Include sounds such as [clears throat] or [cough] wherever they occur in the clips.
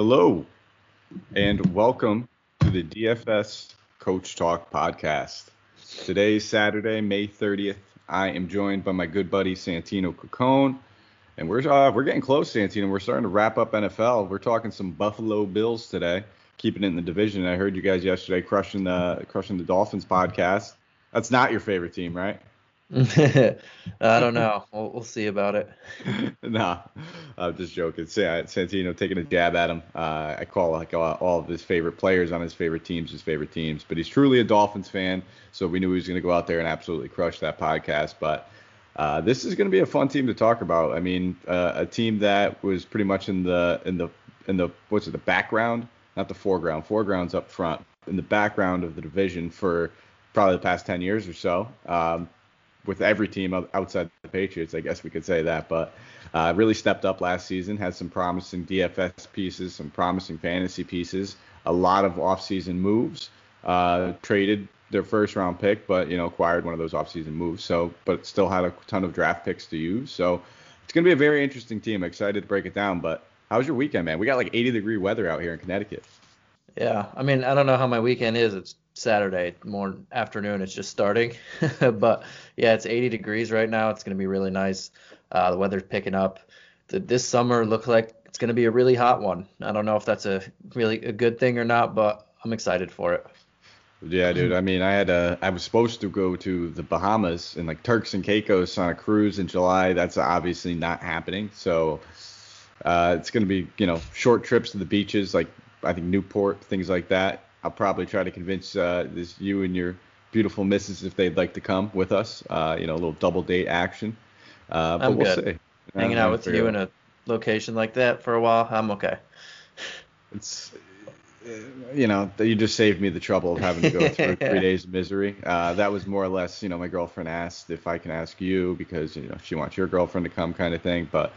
Hello, and welcome to the DFS Coach Talk podcast. Today is Saturday, May 30th. I am joined by my good buddy Santino Caccone, and we're uh, we're getting close, Santino. We're starting to wrap up NFL. We're talking some Buffalo Bills today, keeping it in the division. I heard you guys yesterday crushing the crushing the Dolphins podcast. That's not your favorite team, right? [laughs] I don't [laughs] know. We'll, we'll see about it. [laughs] nah, I'm just joking. Santino taking a jab at him. Uh, I call like all of his favorite players on his favorite teams his favorite teams, but he's truly a Dolphins fan. So we knew he was going to go out there and absolutely crush that podcast. But uh, this is going to be a fun team to talk about. I mean, uh, a team that was pretty much in the in the in the what's it the background, not the foreground. Foreground's up front. In the background of the division for probably the past 10 years or so. Um, with every team outside the Patriots, I guess we could say that. But uh, really stepped up last season, had some promising DFS pieces, some promising fantasy pieces, a lot of offseason moves, uh, traded their first round pick, but you know acquired one of those offseason moves. So, but still had a ton of draft picks to use. So it's going to be a very interesting team. Excited to break it down. But how's your weekend, man? We got like 80 degree weather out here in Connecticut. Yeah, I mean, I don't know how my weekend is. It's Saturday, morning afternoon. It's just starting, [laughs] but yeah, it's 80 degrees right now. It's going to be really nice. Uh, the weather's picking up. The, this summer looks like it's going to be a really hot one. I don't know if that's a really a good thing or not, but I'm excited for it. Yeah, dude. I mean, I had a, I was supposed to go to the Bahamas and like Turks and Caicos on a cruise in July. That's obviously not happening. So uh, it's going to be, you know, short trips to the beaches, like I think Newport, things like that. I'll probably try to convince uh, this you and your beautiful missus if they'd like to come with us. Uh, you know, a little double date action. Uh, but I'm we'll good. see. Hanging out with you in a location like that for a while, I'm okay. It's you know, you just saved me the trouble of having to go through [laughs] three days of misery. Uh, that was more or less, you know, my girlfriend asked if I can ask you because you know she wants your girlfriend to come, kind of thing. But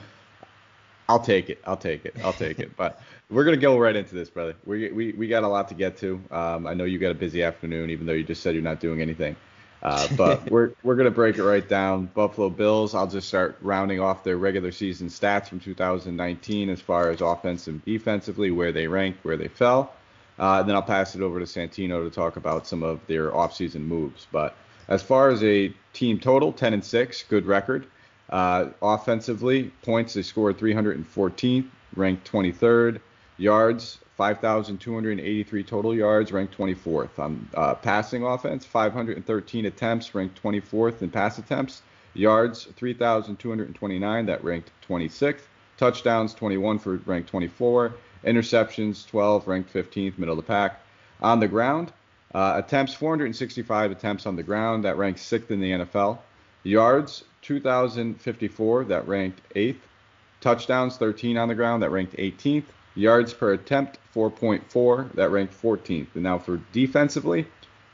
I'll take it. I'll take it. I'll take it. [laughs] But we're gonna go right into this, brother. We we we got a lot to get to. Um, I know you got a busy afternoon, even though you just said you're not doing anything. Uh, [laughs] but we're we're gonna break it right down. Buffalo Bills. I'll just start rounding off their regular season stats from 2019 as far as offense and defensively, where they ranked, where they fell. Uh, then I'll pass it over to Santino to talk about some of their offseason moves. But as far as a team total, 10 and 6, good record. Uh, offensively, points they scored 314, ranked 23rd. Yards, 5,283 total yards, ranked 24th. On uh, passing offense, 513 attempts, ranked 24th in pass attempts. Yards, 3,229, that ranked 26th. Touchdowns, 21 for ranked 24. Interceptions, 12, ranked 15th, middle of the pack. On the ground, uh, attempts, 465 attempts on the ground, that ranks sixth in the NFL. Yards, 2,054, that ranked eighth. Touchdowns, 13 on the ground, that ranked 18th. Yards per attempt, 4.4, that ranked 14th. And now for defensively,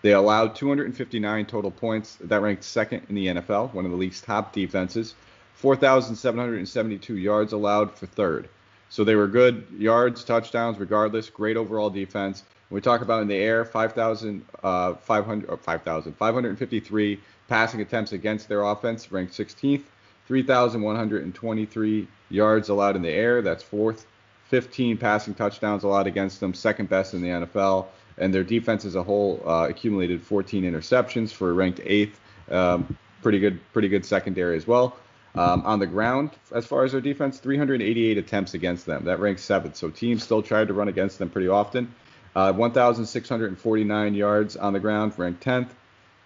they allowed 259 total points, that ranked second in the NFL, one of the league's top defenses. 4,772 yards allowed for third. So they were good yards, touchdowns, regardless. Great overall defense. We talk about in the air, 5,553 5, uh, passing attempts against their offense, ranked 16th. 3,123 yards allowed in the air, that's fourth. 15 passing touchdowns allowed against them, second best in the NFL. And their defense as a whole uh, accumulated 14 interceptions for ranked eighth. Um, pretty good, pretty good secondary as well. Um, on the ground, as far as their defense, 388 attempts against them. That ranks seventh. So teams still tried to run against them pretty often. Uh, 1,649 yards on the ground, ranked 10th.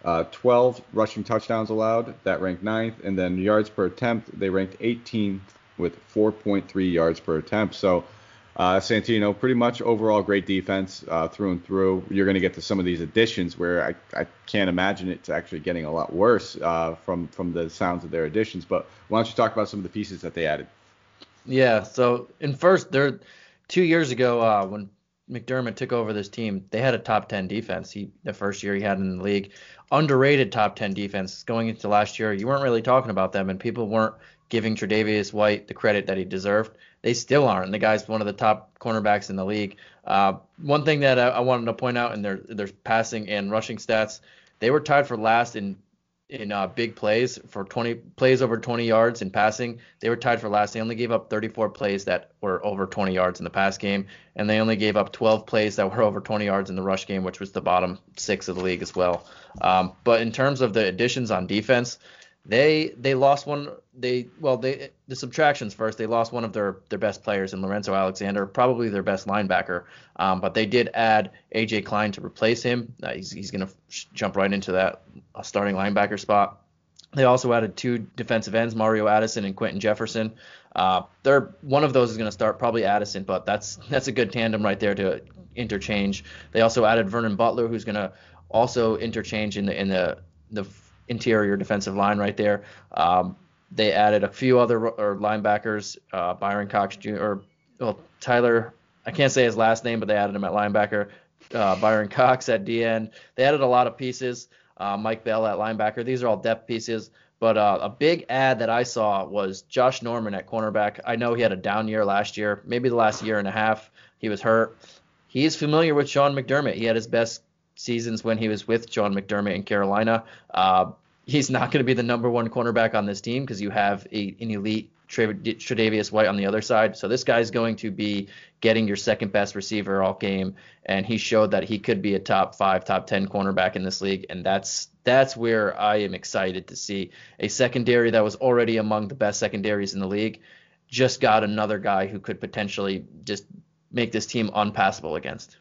Uh, 12 rushing touchdowns allowed, that ranked 9th. And then yards per attempt, they ranked 18th with 4.3 yards per attempt. So uh, Santino, pretty much overall great defense uh, through and through. You're going to get to some of these additions where I, I can't imagine it's actually getting a lot worse uh, from from the sounds of their additions. But why don't you talk about some of the pieces that they added? Yeah. So in first, there two years ago uh, when McDermott took over this team, they had a top 10 defense. He the first year he had in the league, underrated top 10 defense going into last year. You weren't really talking about them, and people weren't giving Tre'Davious White the credit that he deserved. They still aren't. The guy's one of the top cornerbacks in the league. Uh, one thing that I, I, wanted to point out in their their passing and rushing stats, they were tied for last in in uh, big plays for 20 plays over 20 yards in passing. They were tied for last. They only gave up 34 plays that were over 20 yards in the pass game, and they only gave up 12 plays that were [laughs] over 20 yards in the rush game, which was the bottom six of the league as well. Um, but in terms of the additions on defense, they they lost one. They well they the subtractions first. They lost one of their their best players in Lorenzo Alexander, probably their best linebacker. Um, but they did add AJ Klein to replace him. Uh, he's he's gonna jump right into that uh, starting linebacker spot. They also added two defensive ends, Mario Addison and Quinton Jefferson. Uh, they're one of those is going to start, probably Addison, but that's that's a good tandem right there to interchange. They also added Vernon Butler, who's going to also interchange in the in the the interior defensive line right there. Um, they added a few other or linebackers, uh, Bryan Cox Jr. or well Tyler. I can't say his last name, but they added him at linebacker. Uh, Bryan Cox at DN. They added a lot of pieces. Uh, Mike Bell at linebacker. These are all depth pieces. But uh, a big ad that I saw was Josh Norman at cornerback. I know he had a down year last year, maybe the last year and a half. He was hurt. He's familiar with Sean McDermott. He had his best seasons when he was with John McDermott in Carolina. Uh, he's not going to be the number one cornerback on this team because you have a, an elite Tre'Davious White on the other side. So this guy's going to be getting your second best receiver all game, and he showed that he could be a top five, top ten cornerback in this league, and that's that's where I am excited to see a secondary that was already among the best secondaries in the league, just got another guy who could potentially just make this team unpassable against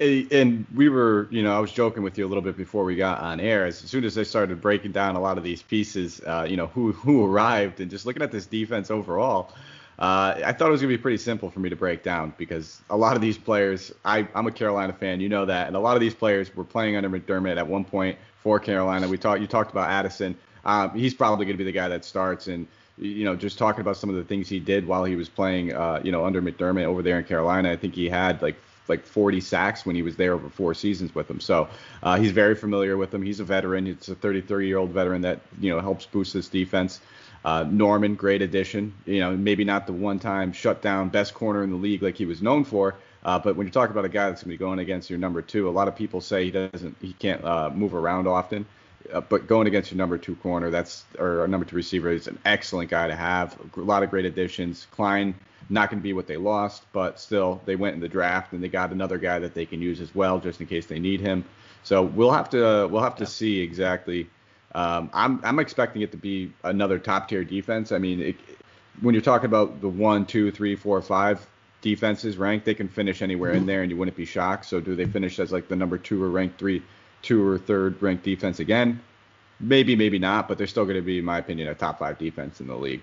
and we were, you know, I was joking with you a little bit before we got on air. As soon as I started breaking down a lot of these pieces, uh, you know, who who arrived, and just looking at this defense overall, uh, I thought it was gonna be pretty simple for me to break down because a lot of these players, I, I'm a Carolina fan, you know that, and a lot of these players were playing under McDermott at one point for Carolina. We talked, you talked about Addison. Um, he's probably gonna be the guy that starts, and you know, just talking about some of the things he did while he was playing, uh, you know, under McDermott over there in Carolina. I think he had like like 40 sacks when he was there over four seasons with them. So uh, he's very familiar with them. He's a veteran. He's a 33 year old veteran that you know helps boost this defense. Uh, Norman, great addition. You know, maybe not the one-time shutdown best corner in the league like he was known for, uh, but when you talk about a guy that's going to be going against your number two, a lot of people say he doesn't, he can't uh, move around often. Uh, but going against your number two corner, that's or a number two receiver is an excellent guy to have. A lot of great additions. Klein not going to be what they lost, but still they went in the draft and they got another guy that they can use as well, just in case they need him. So we'll have to we'll have to see exactly. Um, I'm I'm expecting it to be another top tier defense. I mean, it, when you're talking about the one, two, three, four, five defenses ranked, they can finish anywhere in there, and you wouldn't be shocked. So do they finish as like the number two or ranked three, two or third ranked defense again? Maybe, maybe not, but they're still going to be, in my opinion, a top five defense in the league.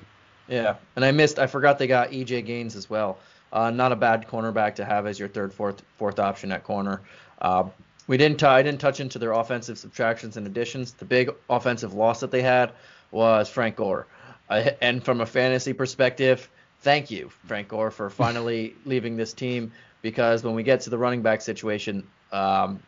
Yeah, and I missed. I forgot they got EJ Gaines as well. Uh, not a bad cornerback to have as your third, fourth, fourth option at corner. Uh, we didn't. T- I didn't touch into their offensive subtractions and additions. The big offensive loss that they had was Frank Gore. Uh, and from a fantasy perspective, thank you, Frank Gore, for [laughs] finally leaving this team. Because when we get to the running back situation, um,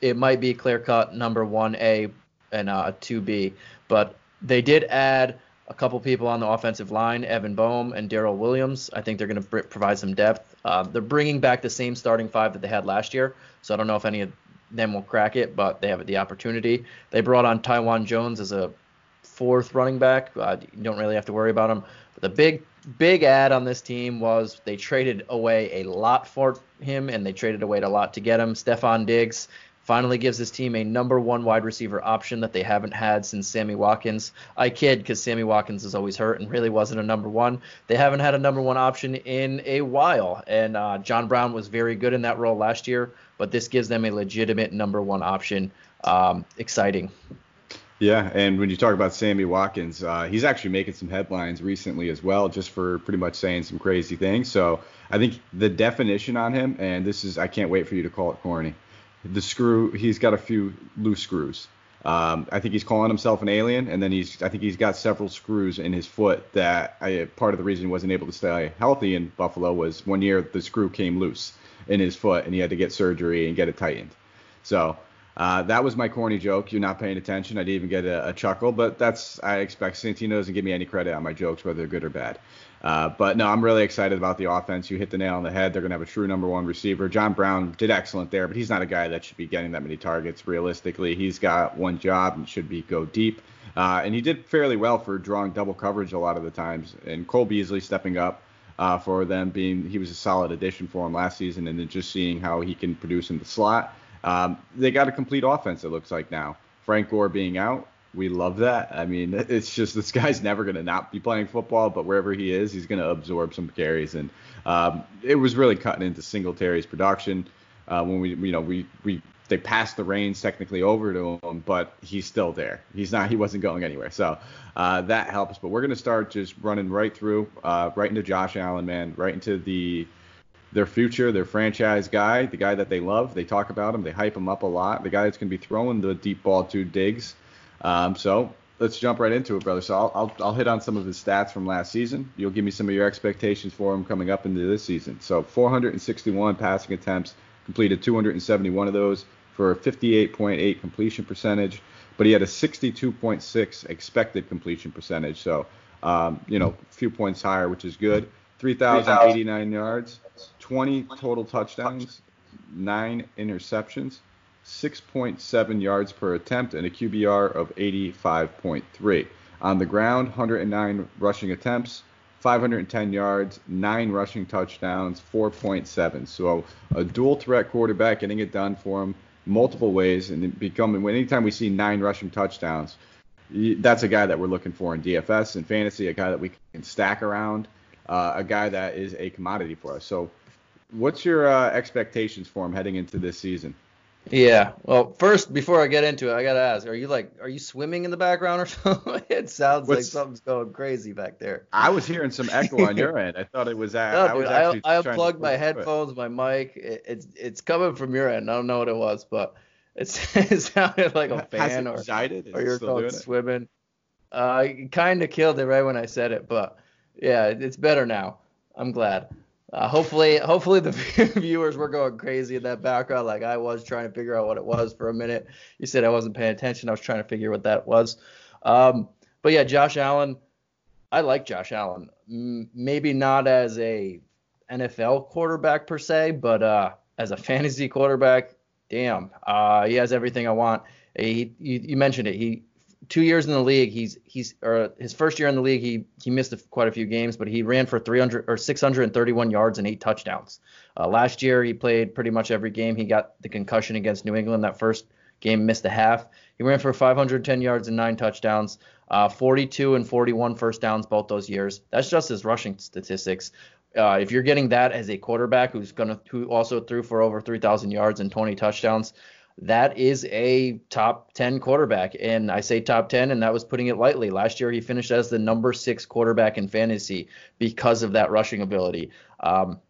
it might be clear cut number one A and uh, two B. But they did add a couple people on the offensive line, Evan Boehm and Daryl Williams. I think they're going to br- provide some depth. Uh, they're bringing back the same starting five that they had last year, so I don't know if any of them will crack it, but they have the opportunity. They brought on Taiwan Jones as a fourth running back. Uh, you don't really have to worry about him. But the big big ad on this team was they traded away a lot for him, and they traded away a lot to get him. Stefon Diggs finally gives this team a number one wide receiver option that they haven't had since Sammy Watkins. I kid because Sammy Watkins is always hurt and really wasn't a number one. They haven't had a number one option in a while, and uh, John Brown was very good in that role last year, but this gives them a legitimate number one option. Um, exciting. Yeah, and when you talk about Sammy Watkins, uh, he's actually making some headlines recently as well, just for pretty much saying some crazy things. So I think the definition on him, and this is, I can't wait for you to call it corny the screw he's got a few loose screws. Um, I think he's calling himself an alien, and then he's I think he's got several screws in his foot that I, part of the reason he wasn't able to stay healthy in Buffalo was one year the screw came loose in his foot and he had to get surgery and get it tightened. So Uh, that was my corny joke. You're not paying attention. I didn't even get a, a, chuckle, but that's I expect. Santino doesn't give me any credit on my jokes, whether they're good or bad. Uh, but no, I'm really excited about the offense. You hit the nail on the head. They're going to have a true number one receiver. John Brown did excellent there, but he's not a guy that should be getting that many targets. Realistically, he's got one job and should be go deep. Uh, and he did fairly well for drawing double coverage a lot of the times. And Cole Beasley stepping up uh, for them, being he was a solid addition for him last season, and then just seeing how he can produce in the slot. Um, they got a complete offense. It looks like now. Frank Gore being out, we love that. I mean, [laughs] it's just this guy's never going to not be playing football, but wherever he is, he's going to absorb some carries. And um, it was really cutting into Singletary's production uh, when we, you know, we we they passed the reins technically over to him, but he's still there. He's not. He wasn't going anywhere. So uh, that helps. But we're going to start just running right through, uh, right into Josh Allen, man, right into the their future, their franchise guy, the guy that they love. They talk about him. They hype him up a lot. The guy that's going to be throwing the deep ball to Diggs. Um, so let's jump right into it, brother. So I'll, I'll, I'll hit on some of his stats from last season. You'll give me some of your expectations for him coming up into this season. So 461 passing attempts, completed 271 of those for a 58.8 completion percentage, but he had a 62.6 expected completion percentage. So, um, you know, a few points higher, which is good. 3,089 yards, 20 total touchdowns, nine interceptions, 6.7 yards per attempt, and a QBR of 85.3. On the ground, 109 rushing attempts, 510 yards, nine rushing touchdowns, 4.7. So a dual threat quarterback getting it done for him multiple ways and becoming anytime we see nine rushing touchdowns, that's a guy that we're looking for in DFS and fantasy, a guy that we can stack around, uh, a guy that is a commodity for us. So, what's your uh, expectations for him heading into this season? Yeah. Well, first, before I get into it, I gotta ask: Are you like, are you swimming in the background or [laughs] something? it sounds What's, like something's going crazy back there. I was hearing some echo on your end. I thought it was. At, no, I, dude, I, I unplugged my headphones, my mic. It, it's it's coming from your end. I don't know what it was, but it's, [laughs] it sounded like a fan or, or you're going swimming. Uh, kind of killed it right when I said it, but yeah, it's better now. I'm glad. Uh, hopefully, hopefully the [laughs] viewers were going crazy in that background, like I was trying to figure out what it was for a minute. You said I wasn't paying attention. I was trying to figure what that was. Um, but yeah, Josh Allen. I like Josh Allen. M- maybe not as a NFL quarterback per se, but uh, as a fantasy quarterback, damn, uh, he has everything I want. He, you, you mentioned it. He two years in the league, he's he's or his first year in the league, he he missed a, quite a few games, but he ran for 300 or 631 yards and eight touchdowns. Uh, last year, he played pretty much every game. He got the concussion against New England that first game, missed a half. He ran for 510 yards and nine touchdowns, uh, 42 and 41 first downs both those years. That's just his rushing statistics. Uh, if you're getting that as a quarterback who's gonna who also threw for over 3,000 yards and 20 touchdowns, that is a top 10 quarterback. And I say top 10, and that was putting it lightly. Last year, he finished as the number six quarterback in fantasy because of that rushing ability. Um,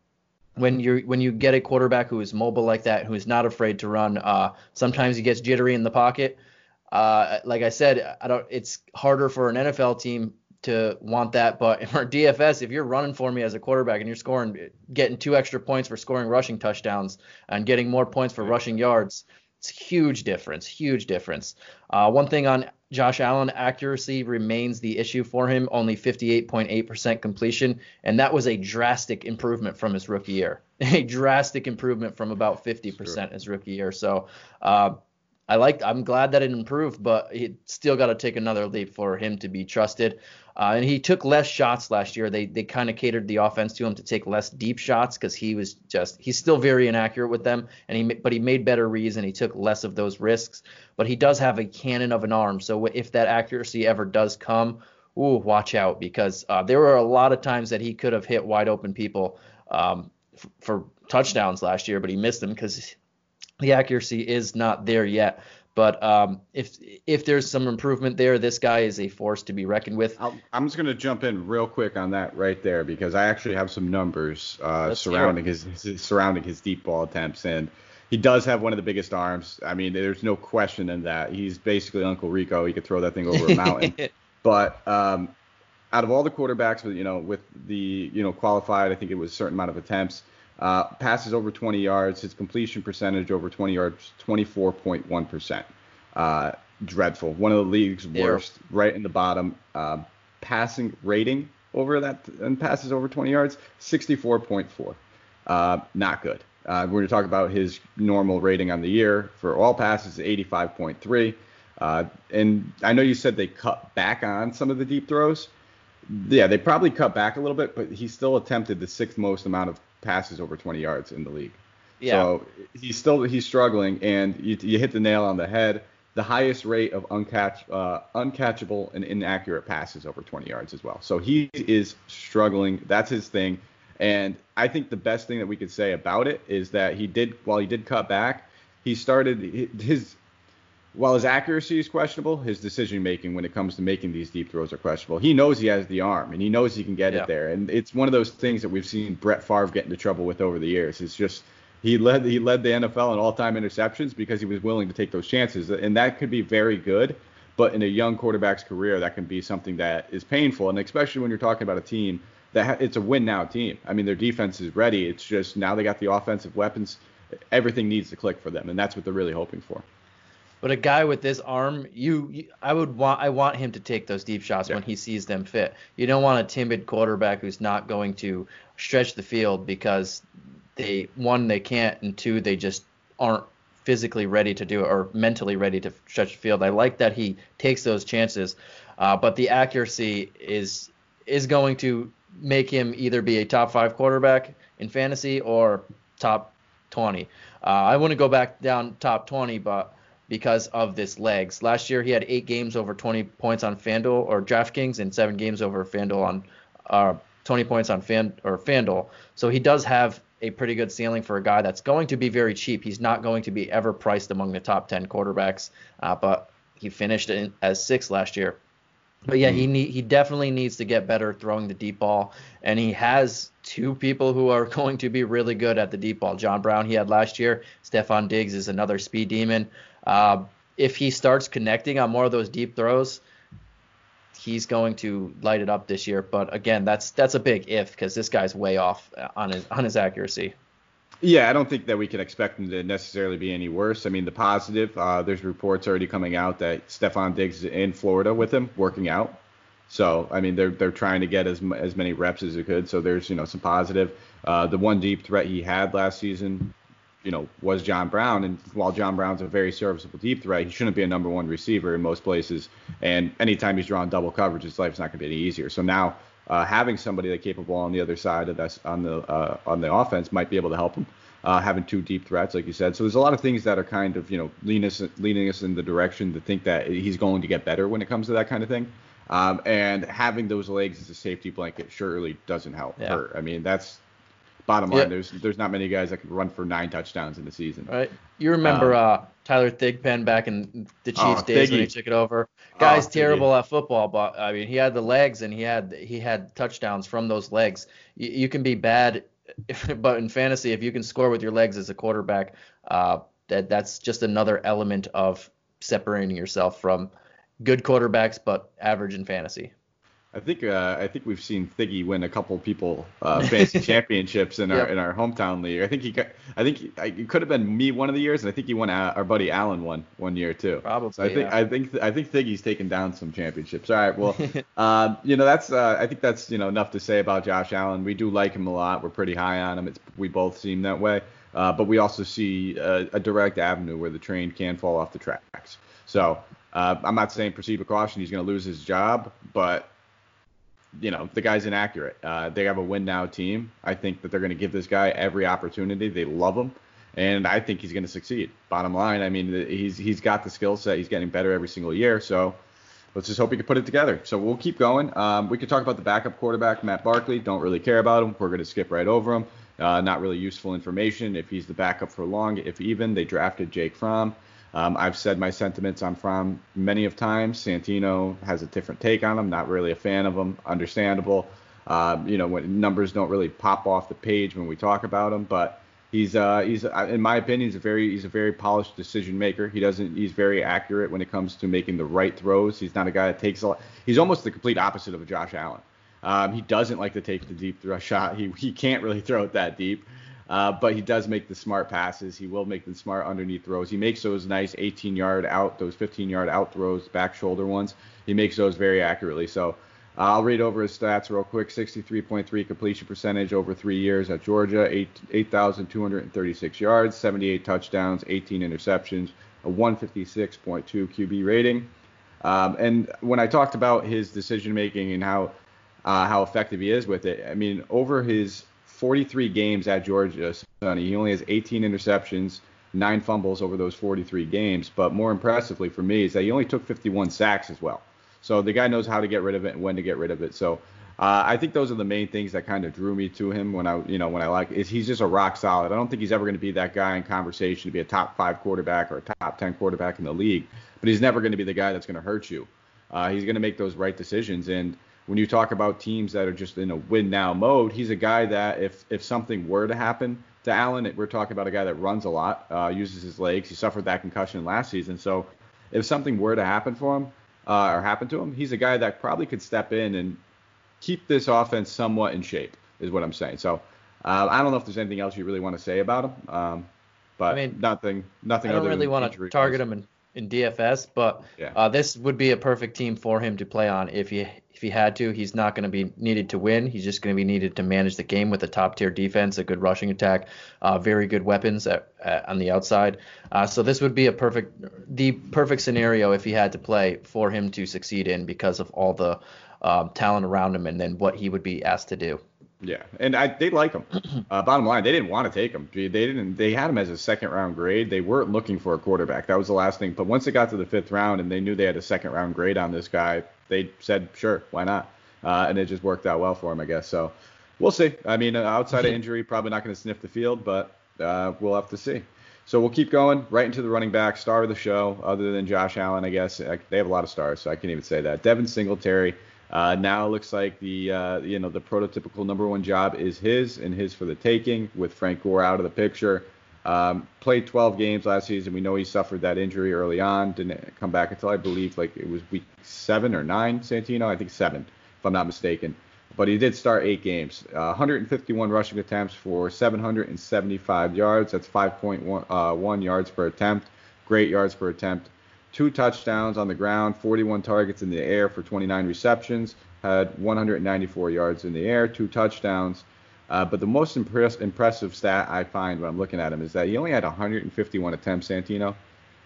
when you when you get a quarterback who is mobile like that, who is not afraid to run, uh, sometimes he gets jittery in the pocket. Uh, like I said, I don't. It's harder for an NFL team to want that, but [laughs] for DFS, if you're running for me as a quarterback and you're scoring, getting two extra points for scoring rushing touchdowns and getting more points for rushing yards, it's a huge difference, huge difference. Uh, one thing on Josh Allen, accuracy remains the issue for him, only 58.8% completion, and that was a drastic improvement from his rookie year. [laughs] A drastic improvement from about 50% his rookie year. So uh, I like, I'm glad that it improved, but it still got to take another leap for him to be trusted. Uh, and he took less shots last year. They they kind of catered the offense to him to take less deep shots because he was just he's still very inaccurate with them. And he but he made better reads and he took less of those risks. But he does have a cannon of an arm. So if that accuracy ever does come, ooh, watch out because uh, there were a lot of times that he could have hit wide open people um, f- for touchdowns last year, but he missed them because the accuracy is not there yet. But um, if if there's some improvement there, this guy is a force to be reckoned with. i am just going to jump in real quick on that right there because I actually have some numbers uh, surrounding his, his, surrounding his deep ball attempts, and he does have one of the biggest arms. I mean, there's no question in that. He's basically Uncle Rico. He could throw that thing over a mountain. [laughs] but um, out of all the quarterbacks, you know, with the you know qualified, I think it was a certain amount of attempts. Uh, passes over 20 yards. His completion percentage over 20 yards, 24.1%. Uh, dreadful. One of the league's worst, yeah. right in the bottom. Uh, passing rating over that and passes over 20 yards, 64.4. Uh, not good. Uh, we're going to talk about his normal rating on the year for all passes, 85.3. Uh, and I know you said they cut back on some of the deep throws. Yeah, they probably cut back a little bit, but he still attempted the sixth most amount of passes over 20 yards in the league. Yeah. So he's still he's struggling, and you, you hit the nail on the head. The highest rate of uncatch uh, uncatchable and inaccurate passes over 20 yards as well. So he is struggling. That's his thing. And I think the best thing that we could say about it is that he did, while he did cut back, he started his, while his accuracy is questionable, his decision making when it comes to making these deep throws are questionable. He knows he has the arm and he knows he can get yeah. it there. And it's one of those things that we've seen Brett Favre get into trouble with over the years. It's just he led he led the NFL in all-time interceptions because he was willing to take those chances, and that could be very good. But in a young quarterback's career, that can be something that is painful, and especially when you're talking about a team that ha- it's a win now team. I mean, their defense is ready. It's just now they got the offensive weapons. Everything needs to click for them, and that's what they're really hoping for. But a guy with this arm, you, you I would want I want him to take those deep shots yeah. when he sees them fit. You don't want a timid quarterback who's not going to stretch the field because they one they can't and two they just aren't physically ready to do it or mentally ready to stretch the field. I like that he takes those chances, uh, but the accuracy is is going to make him either be a top five quarterback in fantasy or top 20. Uh, I wouldn't go back down top 20, but because of this legs. Last year he had eight games over 20 points on FanDuel or DraftKings and seven games over FanDuel on uh, 20 points on Fan or FanDuel. So he does have a pretty good ceiling for a guy that's going to be very cheap. He's not going to be ever priced among the top 10 quarterbacks, uh, but he finished in, as sixth last year. But yeah, he hmm. need, he definitely needs to get better throwing the deep ball, and he has two people who are [laughs] going to be really good at the deep ball. John Brown he had last year. Stefon Diggs is another speed demon. Uh, if he starts connecting on more of those deep throws, he's going to light it up this year. But again, that's that's a big if because this guy's way off on his on his accuracy. Yeah, I don't think that we can expect him to necessarily be any worse. I mean, the positive, uh, there's reports already coming out that Stefon Diggs is in Florida with him, working out. So, I mean, they're they're trying to get as as many reps as they could. So there's you know some positive. Uh, the one deep threat he had last season, you know, was John Brown. And while John Brown's a very serviceable deep threat, he shouldn't be a number one receiver in most places. And anytime he's drawn double coverage, his life's not going to be any easier. So now uh, having somebody that's capable on the other side of that on the uh, on the offense might be able to help him. Uh, having two deep threats, like you said, so there's a lot of things that are kind of you know leaning us leaning us in the direction to think that he's going to get better when it comes to that kind of thing. Um, and having those legs as a safety blanket surely doesn't help yeah. hurt. I mean, that's bottom line. There's there's not many guys that can run for nine touchdowns in the season. Right. You remember um, uh, Tyler Thigpen back in the oh, Chiefs oh, days when he took it over. Guy's oh, terrible at football, but I mean he had the legs and he had he had touchdowns from those legs. You, you can be bad, [laughs] but in fantasy, if you can score with your legs as a quarterback, uh, that that's just another element of separating yourself from good quarterbacks, but average in fantasy. I think uh, I think we've seen Thiggy win a couple people uh, fantasy [laughs] championships in our yep. in our hometown league. I think he got, I think he, it could have been me one of the years, and I think he won our buddy Allen one one year too. Probably. So I think yeah. I think I think Thiggy's taken down some championships. All right, well, [laughs] um, you know that's uh, I think that's you know enough to say about Josh Allen. We do like him a lot. We're pretty high on him. It's we both seem that way. Uh, but we also see a, a direct avenue where the train can fall off the tracks. So uh, I'm not saying proceed with caution. He's going to lose his job, but you know, the guy's inaccurate. Uh, they have a win now team. I think that they're going to give this guy every opportunity. They love him, and I think he's going to succeed. Bottom line, I mean, he's he's got the skill set. He's getting better every single year. So let's just hope he can put it together. So we'll keep going. Um, we could talk about the backup quarterback, Matt Barkley. Don't really care about him. We're going to skip right over him. Uh, not really useful information. If he's the backup for long, if even, they drafted Jake Fromm. Um, I've said my sentiments on Fromm many of times. Santino has a different take on him. Not really a fan of him. Understandable. Uh, you know, when numbers don't really pop off the page when we talk about him, but he's uh, he's uh, in my opinion he's a very he's a very polished decision maker. He doesn't he's very accurate when it comes to making the right throws. He's not a guy that takes a lot. He's almost the complete opposite of a Josh Allen. Um, he doesn't like to take the deep throw shot. He he can't really [laughs] throw it that deep. Uh, but he does make the smart passes. He will make the smart underneath throws. He makes those nice 18 yard out, those 15 yard out throws, back shoulder ones. He makes those very accurately. So uh, I'll read over his stats real quick. 63.3 completion percentage over three years at Georgia, 8,236 8, yards, 78 touchdowns, 18 interceptions, a 156.2 QB rating. Um, and when I talked about his decision making and how uh, how effective he is with it, I mean, over his 43 games at Georgia, Sonny. He only has 18 interceptions, nine fumbles over those 43 games. But more impressively for me is that he only took 51 sacks as well. So the guy knows how to get rid of it and when to get rid of it. So uh, I think those are the main things that kind of drew me to him when I, you know, when I like is he's just a rock solid. I don't think he's ever going to be that guy in conversation to be a top five quarterback or a top 10 quarterback in the league, but he's never going to be the guy that's going to hurt you. Uh, he's going to make those right decisions and when you talk about teams that are just in a win now mode, he's a guy that if if something were to happen to Allen, we're talking about a guy that runs a lot, uh, uses his legs. He suffered that concussion last season, so if something were to happen for him uh, or happen to him, he's a guy that probably could step in and keep this offense somewhat in shape. Is what I'm saying. So uh, I don't know if there's anything else you really want to say about him, um, but I mean, nothing, nothing. I don't really want to target him in, in DFS, but yeah. Uh, this would be a perfect team for him to play on if he if he had to, he's not going to be needed to win. He's just going to be needed to manage the game with a top tier defense, a good rushing attack, uh, very good weapons at, at, on the outside. Uh, so this would be a perfect, the perfect scenario if he had to play for him to succeed in because of all the um, talent around him and then what he would be asked to do. Yeah, and I, they like him. [clears throat] Uh, bottom line, they didn't want to take him. They didn't. They had him as a second round grade. They weren't looking for a quarterback. That was the last thing. But once it got to the fifth round and they knew they had a second round grade on this guy, they said sure, why not? Uh, and it just worked out well for him, I guess. So we'll see. I mean, uh, outside of [laughs] injury, probably not going to sniff the field, but uh, we'll have to see. So we'll keep going right into the running back, star of the show, other than Josh Allen, I guess. They have a lot of stars, so I can't even say that. Devin Singletary. Uh, now looks like the uh, you know the prototypical number one job is his and his for the taking with Frank Gore out of the picture. Um, played 12 games last season. We know he suffered that injury early on. Didn't come back until I believe like it was week seven or nine. Santino, I think seven, if I'm not mistaken. But he did start eight games. Uh, 151 rushing attempts for 775 yards. That's 5.1 uh, yards per attempt. Great yards per attempt two touchdowns on the ground, 41 targets in the air for 29 receptions, had 194 yards in the air, two touchdowns. Uh, but the most impress- impressive stat I find when I'm looking at him is that he only had 151 attempts, Santino,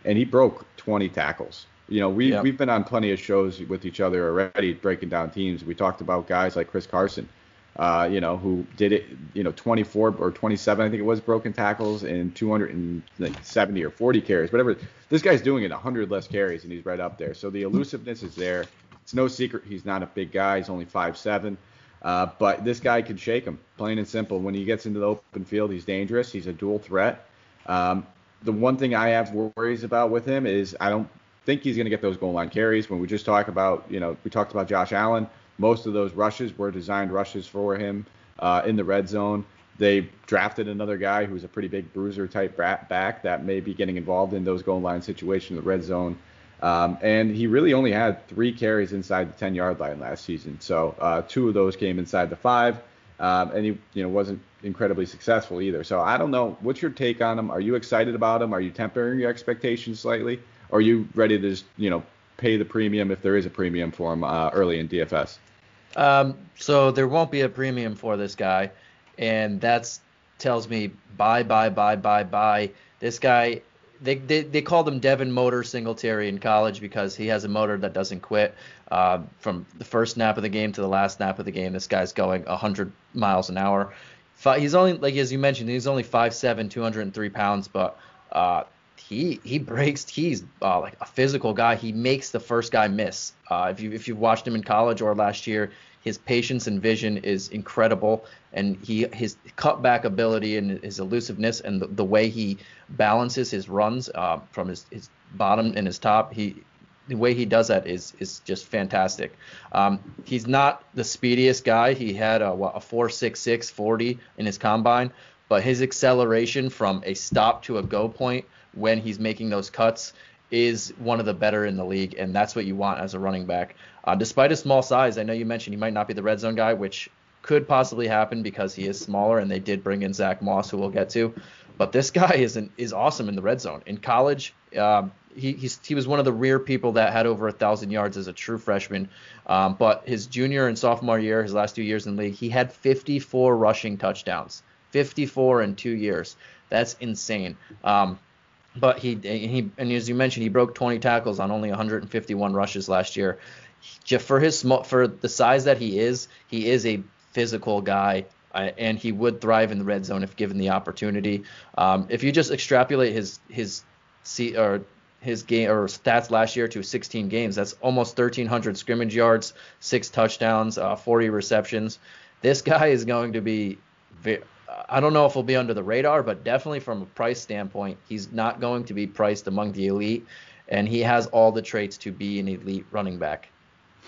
and he broke 20 tackles. You know, we, yep. we've been on plenty of shows with each other already breaking down teams. We talked about guys like Chris Carson, uh, you know, who did it, you know, 24 or 27, I think it was, broken tackles and 270 or 40 carries, whatever. This guy's doing it 100 less carries, and he's right up there. So the elusiveness is there. It's no secret he's not a big guy. He's only 5'7", uh, but this guy can shake him, plain and simple. When he gets into the open field, he's dangerous. He's a dual threat. Um, the one thing I have worries about with him is I don't think he's going to get those goal line carries. When we just talk about, you know, we talked about Josh Allen – most of those rushes were designed rushes for him uh, in the red zone. They drafted another guy who's a pretty big bruiser type back that may be getting involved in those goal line situations in the red zone. Um, and he really only had three carries inside the 10 yard line last season. So uh, two of those came inside the five. Um, and he you know wasn't incredibly successful either. So I don't know. What's your take on him? Are you excited about him? Are you tempering your expectations slightly? Or are you ready to just you know pay the premium if there is a premium for him uh, early in DFS? Um, so there won't be a premium for this guy, and that tells me buy, buy, buy, buy, buy. This guy, they, they, they called him Devin Motor Singletary in college because he has a motor that doesn't quit. Uh, from the first snap of the game to the last snap of the game, this guy's going 100 miles an hour. He's only, like as you mentioned, he's only 5'7", 203 pounds, but uh, he he breaks. He's uh, like a physical guy. He makes the first guy miss. Uh, if you if you watched him in college or last year, his patience and vision is incredible, and he his cutback ability and his elusiveness and the, the way he balances his runs uh, from his, his bottom and his top. He the way he does that is is just fantastic. Um, he's not the speediest guy. He had a, what, a 4.66 40 in his combine, but his acceleration from a stop to a go point when he's making those cuts is one of the better in the league, and that's what you want as a running back. Uh, despite his small size, I know you mentioned he might not be the red zone guy, which could possibly happen because he is smaller, and they did bring in Zach Moss, who we'll get to. But this guy is an, is awesome in the red zone. In college, um, he he was one of the rare people that had over a thousand yards as a true freshman. Um, but his junior and sophomore year, his last two years in the league, he had 54 rushing touchdowns. 54 in two years. That's insane. Um, but he he and as you mentioned, he broke 20 tackles on only 151 rushes last year. For his for the size that he is, he is a physical guy. Uh, and he would thrive in the red zone if given the opportunity. Um, if you just extrapolate his his see or his game or stats last year to 16 games. That's almost 1,300 scrimmage yards, six touchdowns, uh, 40 receptions. This guy is going to be. I don't know if he'll be under the radar, but definitely from a price standpoint, he's not going to be priced among the elite, and he has all the traits to be an elite running back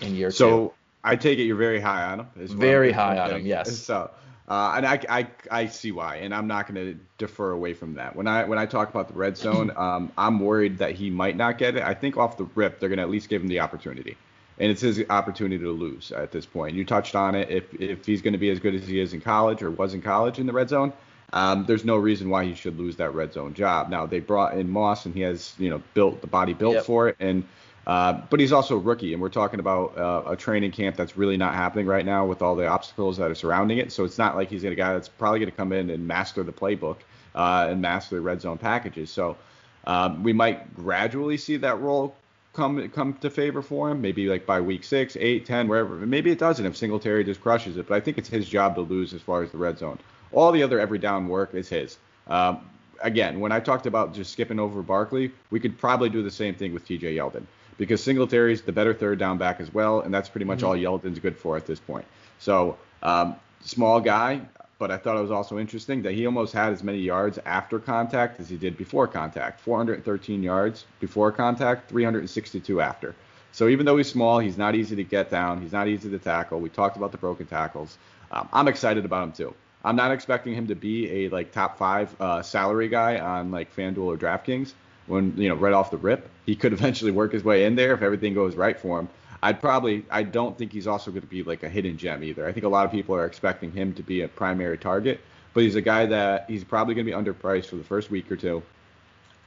in year so, two. So I take it you're very high on him. Very high on him, yes. So uh, and I, I, I see why, and I'm not going to defer away from that. When I when I talk about the red zone, [clears throat] um, I'm worried that he might not get it. I think off the rip, they're going to at least give him the opportunity, and it's his opportunity to lose at this point. You touched on it. If if he's going to be as good as he is in college or was in college in the red zone, um, there's no reason why he should lose that red zone job. Now they brought in Moss, and he has you know built the body built yep. for it, and uh, but he's also a rookie, and we're talking about uh, a training camp that's really not happening right now with all the obstacles that are surrounding it. So it's not like he's a guy that's probably going to come in and master the playbook uh, and master the red zone packages. So um, we might gradually see that role come come to favor for him. Maybe like by week six, eight, ten, wherever. Maybe it doesn't if Singletary just crushes it. But I think it's his job to lose as far as the red zone. All the other every down work is his. Um, again, when I talked about just skipping over Barkley, we could probably do the same thing with T.J. Yeldon because Singletary's the better third down back as well, and that's pretty much mm-hmm. all Yeldon's good for at this point. So um, small guy, but I thought it was also interesting that he almost had as many yards after contact as he did before contact. 413 yards before contact, 362 after. So even though he's small, he's not easy to get down. He's not easy to tackle. We talked about the broken tackles. Um, I'm excited about him too. I'm not expecting him to be a like top five uh, salary guy on like FanDuel or DraftKings, when you know right off the rip. He could [laughs] eventually work his way in there if everything goes right for him. I'd probably I don't think he's also going to be like a hidden gem either. I think a lot of people are expecting him to be a primary target, but he's a guy that he's probably going to be underpriced for the first week or two.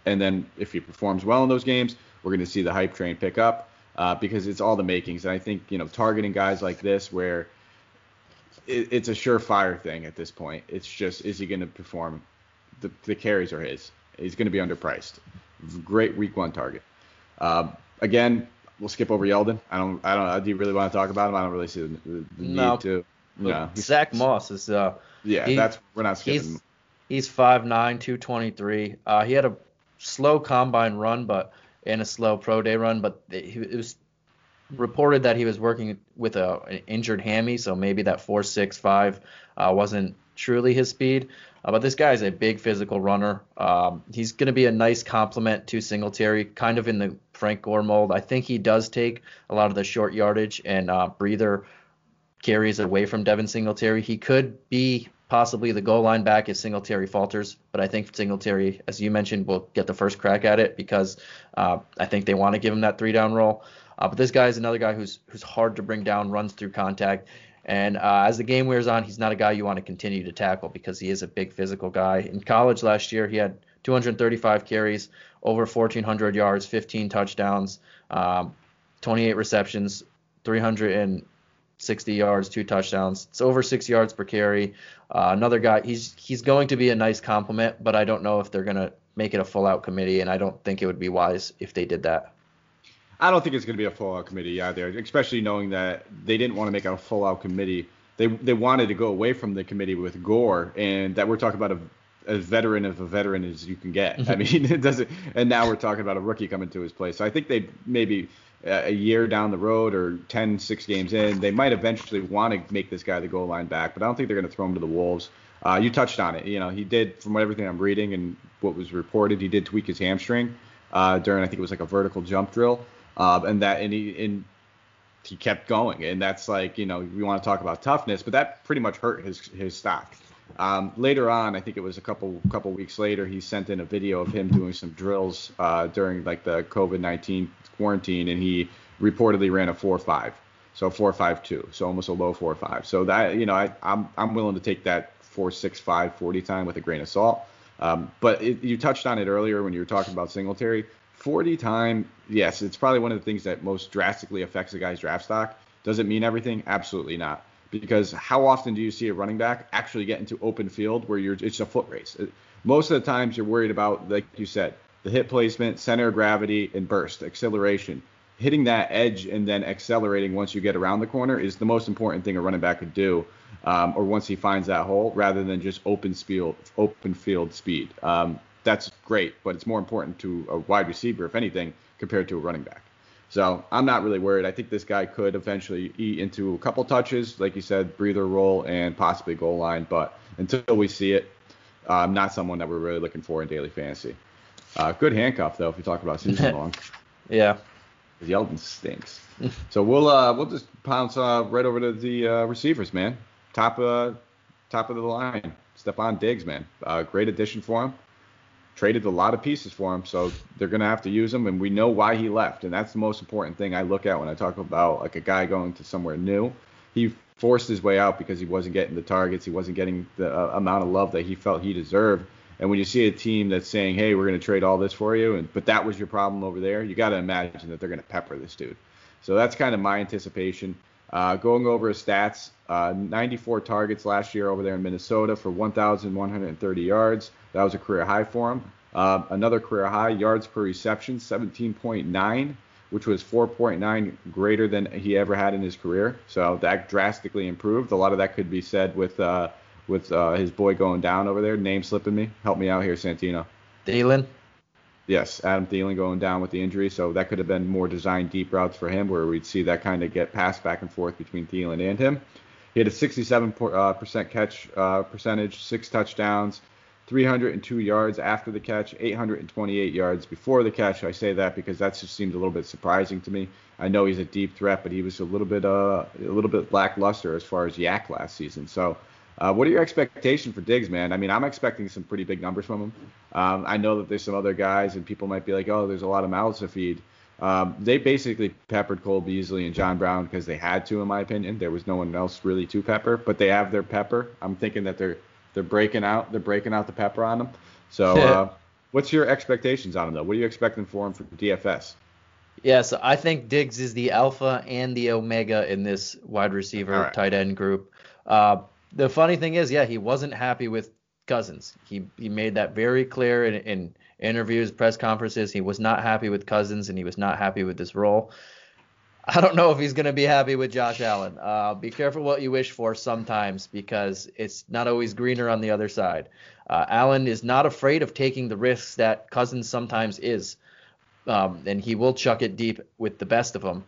And then if he performs well in those games, we're going to see the hype train pick up uh, because it's all the makings. And I think you know targeting guys like this where it, it's a surefire thing at this point. It's just is he going to perform? The, the carries are his. He's going to be underpriced great week one target. Uh, again, we'll skip over Yeldon. I don't. I don't. Do you really want to talk about him? I don't really see the, the no. need to. No. Zach Moss is. Uh, yeah, he, that's we're not skipping. He's, he's 5'9", 223. Uh, he had a slow combine run, but and a slow pro day run, but it was reported that he was working with a, an injured hammy, so maybe that 4.65 uh, wasn't truly his speed. Uh, but this guy is a big physical runner. Um, he's going to be a nice complement to Singletary, kind of in the Frank Gore mold. I think he does take a lot of the short yardage and uh, breather carries away from Devin Singletary. He could be possibly the goal line back if Singletary falters, but I think Singletary, as you mentioned, will get the first crack at it because uh, I think they want to give him that three down role. Uh, but this guy is another guy who's who's hard to bring down, runs through contact. And uh, as the game wears on, he's not a guy you want to continue to tackle because he is a big physical guy. In college last year, he had 235 carries, over 1,400 yards, 15 touchdowns, um, 28 receptions, 360 yards, two touchdowns. It's over six yards per carry. Uh, another guy, he's he's going to be a nice compliment, but I don't know if they're going to make it a full out committee, and I don't think it would be wise if they did that. I don't think it's going to be a full out committee either, especially knowing that they didn't want to make a full out committee. They they wanted to go away from the committee with Gore, and that we're talking about a as veteran of a veteran as you can get. I mean, [laughs] it doesn't. And now we're talking about a rookie coming to his place. So I think they maybe a year down the road or 10, six games in, they might eventually want to make this guy the goal line back. But I don't think they're going to throw him to the wolves. Uh, you touched on it. You know, he did from everything I'm reading and what was reported, he did tweak his hamstring uh, during I think it was like a vertical jump drill uh, and that and he and he kept going, and that's like you know we want to talk about toughness, but that pretty much hurt his his stock. Um, later on, I think it was a couple couple weeks later, he sent in a video of him doing some drills uh, during like the COVID-19 quarantine, and he reportedly ran a four five, so four five two, so almost a low four five. So that you know, I, I'm I'm willing to take that four six five 40 time with a grain of salt. Um, but it, you touched on it earlier when you were talking about Singletary. 40 time, yes, it's probably one of the things that most drastically affects a guy's draft stock. Does it mean everything? Absolutely not. Because how often do you see a running back actually get into open field where you're it's a foot race? Most of the times you're worried about, like you said, the hip placement, center of gravity, and burst, acceleration. Hitting that edge and then accelerating once you get around the corner is the most important thing a running back could do, um, or once he finds that hole, rather than just open field, open field speed. Um, great, but it's more important to a wide receiver, if anything, compared to a running back. So I'm not really worried. I think this guy could eventually eat into a couple touches, like you said, breather role and possibly goal line. But until we see it, uh, not someone that we're really looking for in daily fantasy. Uh, good handcuff though, if you talk about [laughs] season long. yeah. Yeldon stinks. so we'll uh, we'll just pounce uh, right over to the uh, receivers, man. Top uh, top of the line, Stefon Diggs, man. Uh, great addition for him traded a lot of pieces for him, so they're going to have to use him, and we know why he left, and that's the most important thing I look at when I talk about like a guy going to somewhere new. He forced his way out because he wasn't getting the targets, he wasn't getting the uh, amount of love that he felt he deserved. And when you see a team that's saying, "Hey, we're going to trade all this for you," and but that was your problem over there, you got to imagine that they're going to pepper this dude. So that's kind of my anticipation. Uh, going over his stats, uh, 94 targets last year over there in Minnesota for 1,130 yards. That was a career high for him. Uh, another career high, yards per reception, 17.9, which was 4.9 greater than he ever had in his career. So that drastically improved. A lot of that could be said with uh, with uh, his boy going down over there. Name slipping me. Help me out here, Santino. Thielen. Yes, Adam Thielen going down with the injury, so that could have been more designed deep routes for him, where we'd see that kind of get passed back and forth between Thielen and him. He had a 67% uh, catch uh, percentage, six touchdowns, 302 yards after the catch, 828 yards before the catch. I say that because that just seemed a little bit surprising to me. I know he's a deep threat, but he was a little bit uh, a little bit lackluster as far as YAC last season. So, uh, what are your expectations for Diggs, man? I mean, I'm expecting some pretty big numbers from him. Um, I know that there's some other guys, and people might be like, oh, there's a lot of mouths to feed. Um, they basically peppered Cole Beasley and John Brown because they had to, in my opinion. There was no one else really to pepper, but they have their pepper. I'm thinking that they're they're breaking out. They're breaking out the pepper on them. So, [laughs] uh, what's your expectations on him though? What are you expecting for him for DFS? Yeah, so I think Diggs is the alpha and the omega in this wide receiver right. tight end group. Uh, the funny thing is, yeah, he wasn't happy with Cousins. He he made that very clear in, in interviews, press conferences. He was not happy with Cousins and he was not happy with this role. I don't know if he's going to be happy with Josh Allen. Uh, be careful what you wish for sometimes because it's not always greener on the other side. Uh, Allen is not afraid of taking the risks that Cousins sometimes is, um, and he will chuck it deep with the best of them.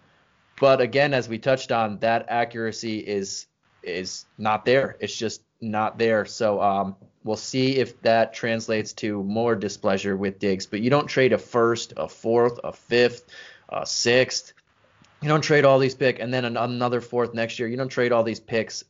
But again, as we touched on, that accuracy is is not there. It's just not there. So um, we'll see if that translates to more displeasure with Diggs. But you don't trade a first, a fourth, a fifth, a sixth you don't trade all these picks and then another fourth next year. You don't trade all these picks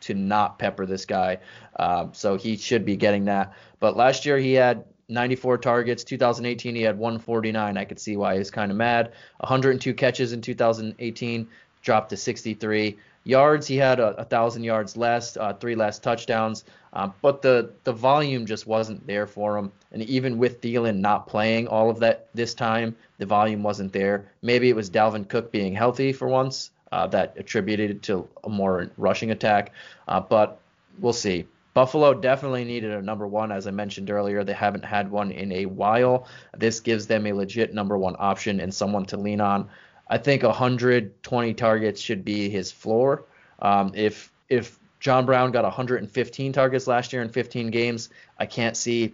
to not pepper this guy. Um, so he should be getting that. But last year he had 94 targets. 2018 he had 149. I could see why he's kind of mad. 102 catches in 2018, dropped to 63 yards. He had a, a thousand yards less, uh, three less touchdowns. Um, but the the volume just wasn't there for him. And even with Thielen not playing all of that this time, the volume wasn't there. Maybe it was Dalvin Cook being healthy for once uh, that attributed to a more rushing attack. Uh, but we'll see. Buffalo definitely needed a number one, as I mentioned earlier. They haven't had one in a while. This gives them a legit number one option and someone to lean on. I think 120 targets should be his floor. Um, if if John Brown got 115 targets last year in 15 games. I can't see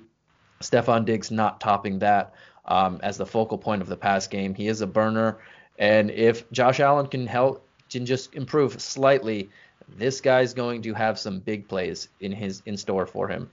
Stefon Diggs not topping that um, as the focal point of the pass game. He is a burner, and if Josh Allen can help, can just improve slightly, this guy's going to have some big plays in his in store for him.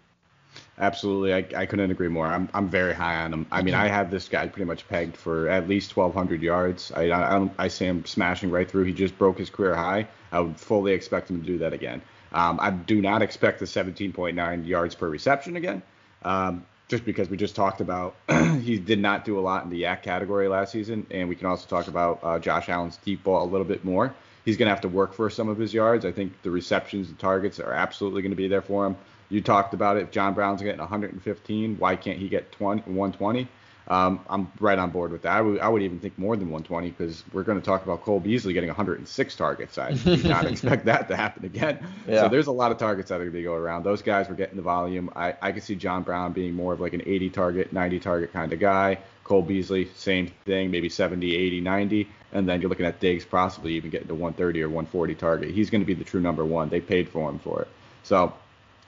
Absolutely, I, I couldn't agree more. I'm I'm very high on him. I mean, I have this guy pretty much pegged for at least 1,200 yards. I I, I see him smashing right through. He just broke his career high. I would fully expect him to do that again. Um, I do not expect the 17.9 yards per reception again, um, just because we just talked about [clears throat] he did not do a lot in the YAC category last season, and we can also talk about uh, Josh Allen's deep ball a little bit more. He's going to have to work for some of his yards. I think the receptions and targets are absolutely going to be there for him. You talked about it. If John Brown's getting 115, why can't he get 20, 120? Um, I'm right on board with that. I would, I would even think more than 120 because we're going to talk about Cole Beasley getting 106 targets. I [laughs] do not expect that to happen again. Yeah. So there's a lot of targets that are going to go around. Those guys were getting the volume. I, I could see John Brown being more of like an 80 target, 90 target kind of guy. Cole Beasley, same thing, maybe 70, 80, 90. And then you're looking at Diggs possibly even getting to 130 or 140 target. He's going to be the true number one. They paid for him for it. So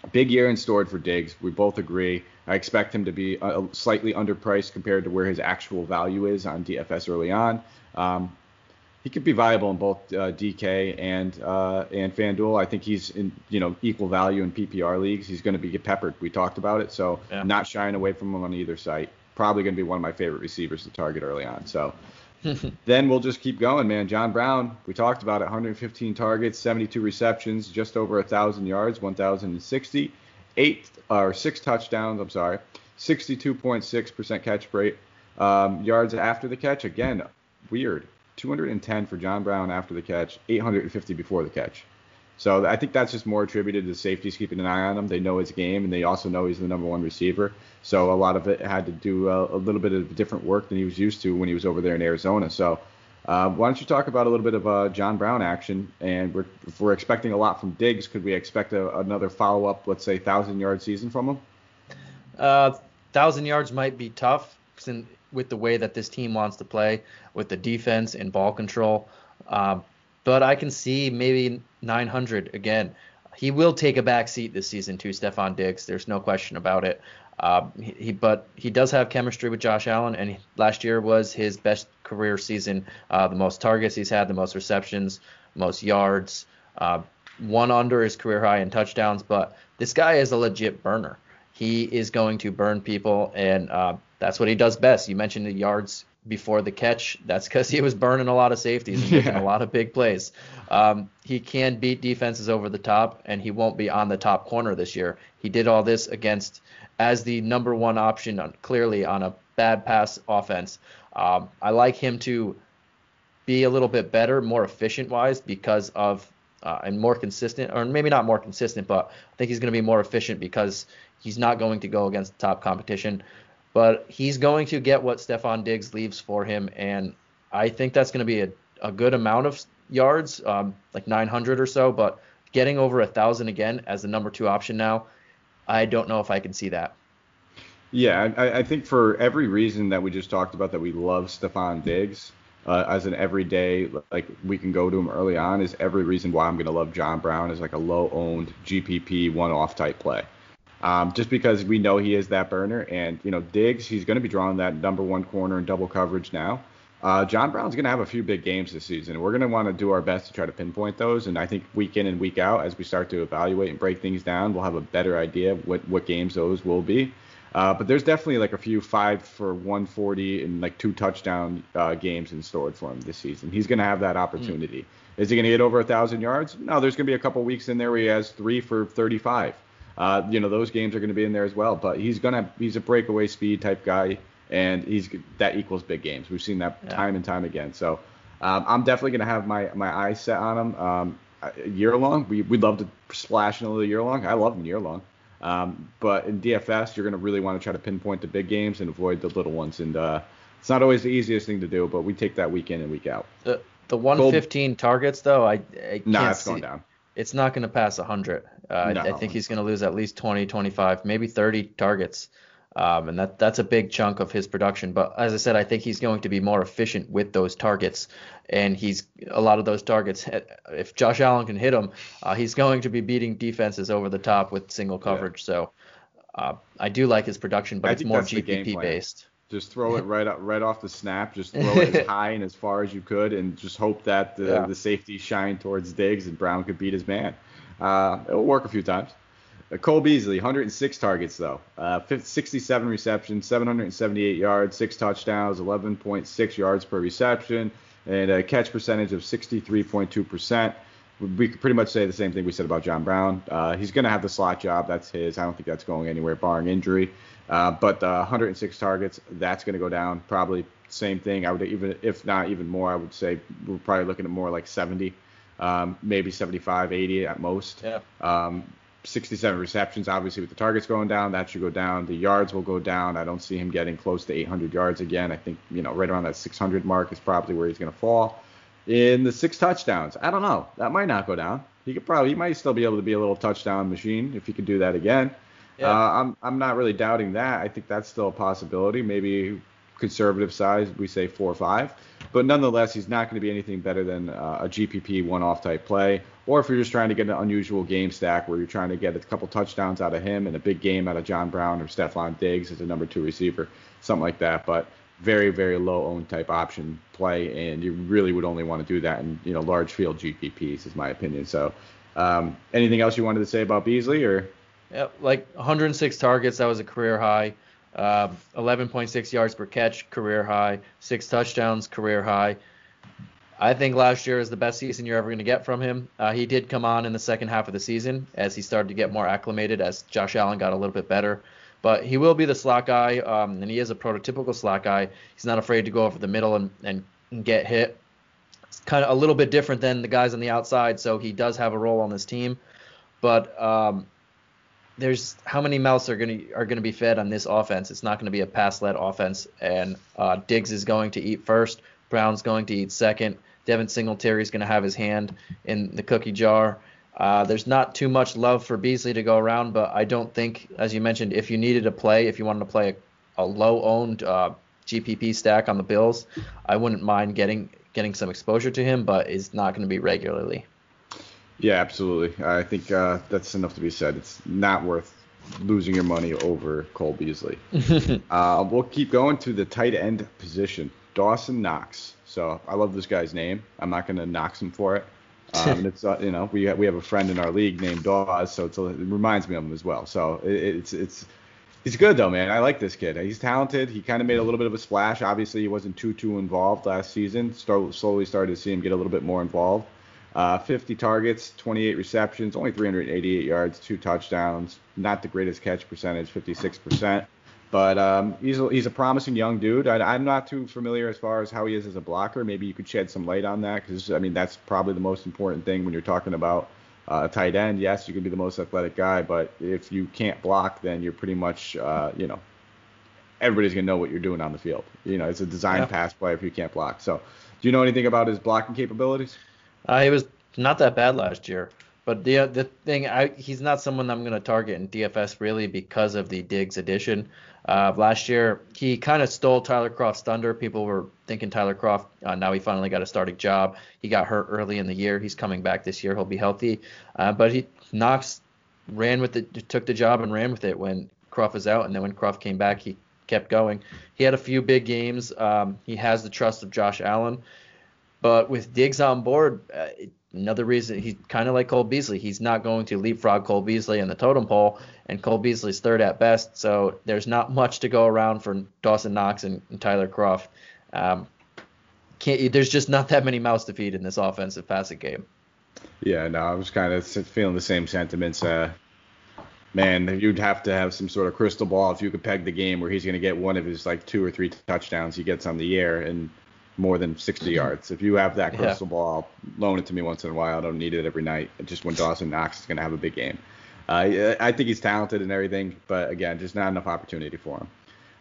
big year in stored for Diggs. We both agree. I expect him to be uh, slightly underpriced compared to where his actual value is on DFS early on. Um, he could be viable in both uh, DK and uh, and FanDuel. I think he's in you know equal value in PPR leagues. He's going to be peppered. We talked about it, so yeah. not shying away from him on either site. Probably going to be one of my favorite receivers to target early on. So [laughs] then we'll just keep going, man. John Brown, we talked about it. 115 targets, 72 receptions, just over a thousand yards, 1,060 eight or six touchdowns. I'm sorry, 62.6% catch rate. Um, yards after the catch, again, weird. 210 for John Brown after the catch, 850 before the catch. So I think that's just more attributed to safeties keeping an eye on him. They know his game, and they also know he's the number one receiver. So a lot of it had to do a, a little bit of different work than he was used to when he was over there in Arizona. So uh, why don't you talk about a little bit of uh, John Brown action? And we're, if we're expecting a lot from Diggs, could we expect a, another follow up, let's say, thousand yard season from him? Uh, thousand yards might be tough with the way that this team wants to play, with the defense and ball control. Uh, but I can see maybe 900 again. He will take a back seat this season to Stefon Diggs. There's no question about it. Uh, he, he, but he does have chemistry with Josh Allen, and last year was his best career season. Uh, the most targets he's had, the most receptions, most yards, uh, one under his career high in touchdowns. But this guy is a legit burner. He is going to burn people, and uh, that's what he does best. You mentioned the yards before the catch. That's because he was burning a lot of safeties and [laughs] making yeah. a lot of big plays. Um, he can beat defenses over the top, and he won't be on the top corner this year. He did all this against as the number one option on, clearly on a bad pass offense. Um, I like him to be a little bit better, more efficient wise because of uh, and more consistent, or maybe not more consistent, but I think he's going to be more efficient because he's not going to go against top competition. But he's going to get what Stefon Diggs leaves for him, and I think that's going to be a, a good amount of yards, um, like 900 or so. But getting over a thousand again as the number two option now I don't know if I can see that. Yeah, I, I think for every reason that we just talked about that we love Stefon Diggs uh, as an everyday, like we can go to him early on, is every reason why I'm going to love John Brown as like a low owned GPP one off type play. Um, just because we know he is that burner, and you know Diggs, he's going to be drawing that number one corner in double coverage now. Uh, John Brown's going to have a few big games this season. We're going to want to do our best to try to pinpoint those. And I think week in and week out, as we start to evaluate and break things down, we'll have a better idea of what, what games those will be. Uh, but there's definitely like a few five for 140 and like two touchdown uh, games in store for him this season. He's going to have that opportunity. Mm. Is he going to get over a thousand yards? No, there's going to be a couple weeks in there where he has three for 35. Uh, you know those games are going to be in there as well. But he's gonna he's a breakaway speed type guy and he's that equals big games. We've seen that yeah. time and time again. So um, I'm definitely going to have my my eyes set on him um, year long. We we'd love to splash another year long. I love him year long. Um, but in DFS, you're going to really want to try to pinpoint the big games and avoid the little ones. And uh, it's not always the easiest thing to do, but we take that week in and week out. The the 115 Gold, targets though, I, I nah, it's see. going down. It's not going to pass 100. Uh, no. I, I think he's going to lose at least 20, 25, maybe 30 targets. Um, and that that's a big chunk of his production. But as I said, I think he's going to be more efficient with those targets, and he's a lot of those targets. If Josh Allen can hit him, uh, he's going to be beating defenses over the top with single coverage. Yeah. So uh, I do like his production, but I it's more GPP based. Just throw it right up, right off the snap. Just throw it as [laughs] high and as far as you could, and just hope that the, yeah. the safety shine towards Diggs and Brown could beat his man. Uh, it'll work a few times. Uh, Cole Beasley, 106 targets though, uh, 67 receptions, 778 yards, six touchdowns, 11.6 yards per reception, and a catch percentage of 63.2%. We could pretty much say the same thing we said about John Brown. Uh, he's going to have the slot job. That's his. I don't think that's going anywhere, barring injury. Uh, but 106 targets, that's going to go down. Probably same thing. I would even, if not even more, I would say we're probably looking at more like 70 um, maybe 75, 80 at most. Yeah. Um, 67 receptions, obviously with the targets going down, that should go down. The yards will go down. I don't see him getting close to 800 yards again. I think you know right around that 600 mark is probably where he's going to fall. In the six touchdowns, I don't know. That might not go down. He could probably, he might still be able to be a little touchdown machine if he could do that again. Yeah. Uh, I'm I'm not really doubting that. I think that's still a possibility. Maybe conservative size, we say four or five. But nonetheless, he's not going to be anything better than uh, a GPP one-off type play. Or if you're just trying to get an unusual game stack where you're trying to get a couple touchdowns out of him and a big game out of John Brown or Stefon Diggs as a number two receiver, something like that. But very, very low owned type option play, and you really would only want to do that in you know large field GPPs, is my opinion. So, um, anything else you wanted to say about Beasley or? Yeah, like 106 targets, that was a career high. Uh, 11.6 yards per catch, career high. Six touchdowns, career high. I think last year is the best season you're ever going to get from him. Uh, he did come on in the second half of the season as he started to get more acclimated, as Josh Allen got a little bit better. But he will be the slot guy, um, and he is a prototypical slot guy. He's not afraid to go over the middle and, and, and get hit. It's kind of a little bit different than the guys on the outside, so he does have a role on this team. But um, there's how many mouths are going to are going to be fed on this offense? It's not going to be a pass-led offense, and uh, Diggs is going to eat first. Brown's going to eat second. Devin Singletary is going to have his hand in the cookie jar. Uh, there's not too much love for Beasley to go around, but I don't think, as you mentioned, if you needed to play, if you wanted to play a, a low-owned uh, GPP stack on the Bills, I wouldn't mind getting getting some exposure to him, but it's not going to be regularly. Yeah, absolutely. I think uh, that's enough to be said. It's not worth losing your money over Cole Beasley. [laughs] uh, we'll keep going to the tight end position, Dawson Knox. So I love this guy's name. I'm not going to knock him for it. [laughs] Um, it's uh, you know we have, we have a friend in our league named Dawes, so a, it reminds me of him as well. So it, it's it's he's good though, man. I like this kid. He's talented. He kind of made a little bit of a splash. Obviously, he wasn't too too involved last season. Start, slowly started to see him get a little bit more involved. Uh, 50 targets, 28 receptions, only 388 yards, two touchdowns. Not the greatest catch percentage, 56%. But um, he's, a, he's a promising young dude. I, am not too familiar as far as how he is as a blocker. Maybe you could shed some light on that because, I mean, that's probably the most important thing when you're talking about uh, a tight end. Yes, you can be the most athletic guy, but if you can't block, then you're pretty much, uh, you know, everybody's going to know what you're doing on the field. You know, it's a design yeah. pass play if you can't block. So, do you know anything about his blocking capabilities? Uh, he was not that bad last year. But the the thing, I, he's not someone I'm going to target in DFS really because of the Diggs addition. Uh, last year, he kind of stole Tyler Kroft's thunder. People were thinking Tyler Kroft. uh, now he finally got a starting job. He got hurt early in the year. He's coming back this year. He'll be healthy. Uh, but he Knox ran with it, took the job and ran with it when Kroft was out. And then when Kroft came back, he kept going. He had a few big games. Um, he has the trust of Josh Allen. But with Diggs on board, uh, another reason he's kind of like Cole Beasley. He's not going to leapfrog Cole Beasley in the totem pole, and Cole Beasley's third at best. So there's not much to go around for Dawson Knox and, and Tyler Kroft. Um, can't there's just not that many mouths to feed in this offensive passing game. Yeah, no, I was kind of feeling the same sentiments. Uh, man, you'd have to have some sort of crystal ball if you could peg the game where he's going to get one of his like two or three touchdowns he gets on the year, and more than 60 yards. If you have that crystal yeah. ball, loan it to me once in a while. I don't need it every night. Just when Dawson Knox is going to have a big game. Uh, I think he's talented and everything, but again, just not enough opportunity for him.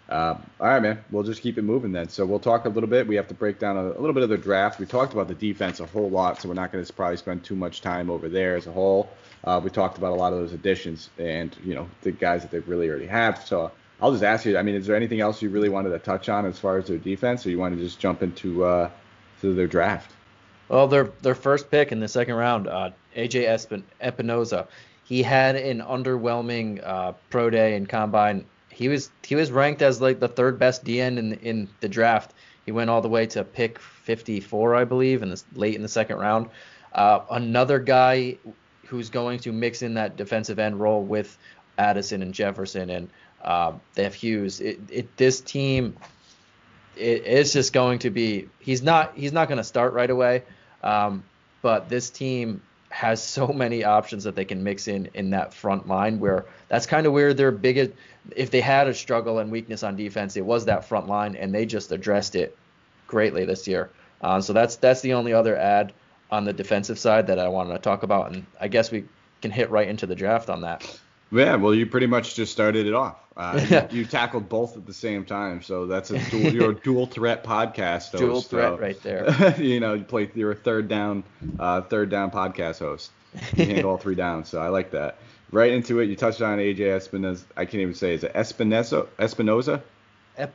Uh, all right, man. We'll just keep it moving then. So we'll talk a little bit. We have to break down a, a little bit of the draft. We talked about the defense a whole lot, so we're not going to probably spend too much time over there as a whole. Uh, we talked about a lot of those additions and you know the guys that they really already have. So I'll just ask you. I mean, is there anything else you really wanted to touch on as far as their defense, or you want to just jump into uh, to their draft? Well, their their first pick in the second round, uh, AJ Espin- Espinoza. He had an underwhelming uh, pro day and combine. He was he was ranked as like the third best DN in in the draft. He went all the way to pick 54, I believe, in the late in the second round. Uh, another guy who's going to mix in that defensive end role with Addison and Jefferson and um, they have Hughes. It, it, this team, it, it's just going to be. He's not. He's not going to start right away. Um, but this team has so many options that they can mix in in that front line. Where that's kind of where their biggest. If they had a struggle and weakness on defense, it was that front line, and they just addressed it greatly this year. Uh, so that's that's the only other ad. on the defensive side that I wanted to talk about, and I guess we can hit right into the draft on that. Yeah, well, you pretty much just started it off. Uh, [laughs] you, you, tackled both at the same time, so that's a dual, [laughs] you're a dual threat podcast host. Dual threat so, right there. [laughs] you know, you play you're a third down, uh, third down podcast host. You handle all three downs, so I like that. Right into it, you touched on AJ Espinosa. I can't even say is it Espinosa? Espinoza? Ep,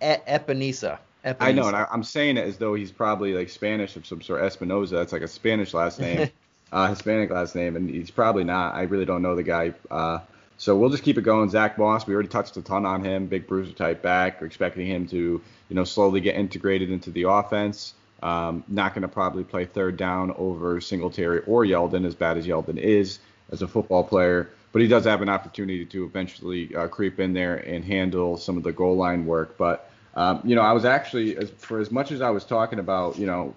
Epenesa. Epenesa. I know, and I, am saying it as though he's probably like Spanish of some sort. Espinosa, that's like a Spanish last name, uh, Hispanic last name, and he's probably not. I really don't know the guy. Uh, so we'll just keep it going. Zach Moss, we already touched a ton on him. Big bruiser type back. We're expecting him to, you know, slowly get integrated into the offense. Um, not going to probably play third down over Singletary or Yeldon, as bad as Yeldon is as a football player. But he does have an opportunity to eventually uh, creep in there and handle some of the goal line work. But um, you know, I was actually, as, for as much as I was talking about, you know,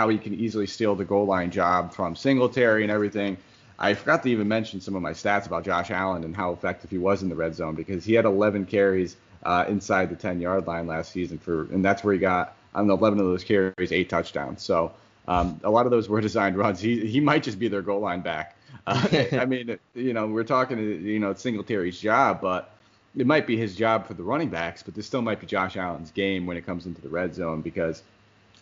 how he can easily steal the goal line job from Singletary and everything. I forgot to even mention some of my stats about Josh Allen and how effective he was in the red zone because he had 11 carries uh, inside the 10 yard line last season for, and that's where he got on 11 of those carries eight touchdowns. So um, a lot of those were [laughs] designed runs. He he might just be their goal line back. Uh, [laughs] I mean, you know, we're talking, you know, Singletary's job, but it might be his job for the running backs, but this still might be Josh Allen's game when it comes into the red zone because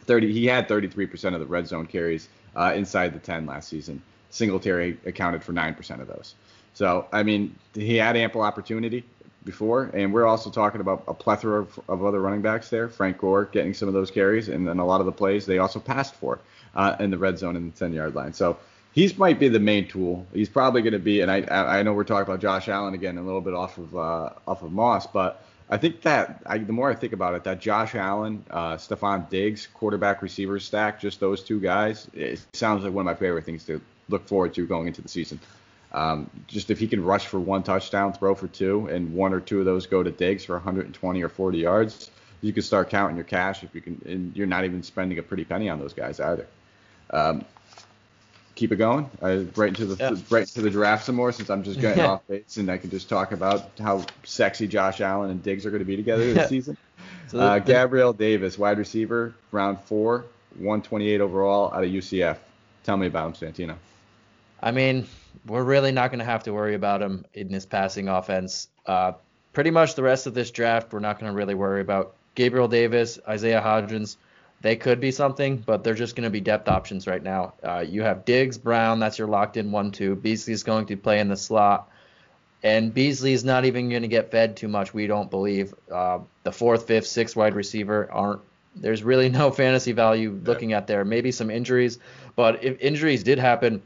30 he had 33% of the red zone carries uh, inside the 10 last season. Singletary accounted for 9% of those. So, I mean, he had ample opportunity before, and we're also talking about a plethora of, of other running backs there. Frank Gore getting some of those carries, and then a lot of the plays they also passed for uh, in the red zone and the 10 yard line. So, he might be the main tool. He's probably going to be, and I I know we're talking about Josh Allen again, a little bit off of uh, off of Moss, but I think that I, the more I think about it, that Josh Allen, uh, Stefon Diggs, quarterback receiver stack, just those two guys, it sounds like one of my favorite things to look forward to going into the season. Um, just if he can rush for one touchdown, throw for two, and one or two of those go to Diggs for 120 or 40 yards, you can start counting your cash if you can, and you're not even spending a pretty penny on those guys either. Um, keep it going. Uh, right into the yeah. right into the draft some more since I'm just getting off base and I can just talk about how sexy Josh Allen and Diggs are going to be together this season. So uh, Gabriel Davis, wide receiver, round four, 128 overall out of UCF. Tell me about him, Santino. I mean, we're really not going to have to worry about him in this passing offense. Uh, pretty much the rest of this draft, we're not going to really worry about. Gabriel Davis, Isaiah Hodgins, they could be something, but they're just going to be depth options right now. Uh, you have Diggs, Brown, that's your locked in one two. Beasley's going to play in the slot, and Beasley's not even going to get fed too much. We don't believe uh, the fourth, fifth, sixth wide receiver aren't. There's really no [laughs] fantasy value looking at there. Maybe some injuries, but if injuries did happen,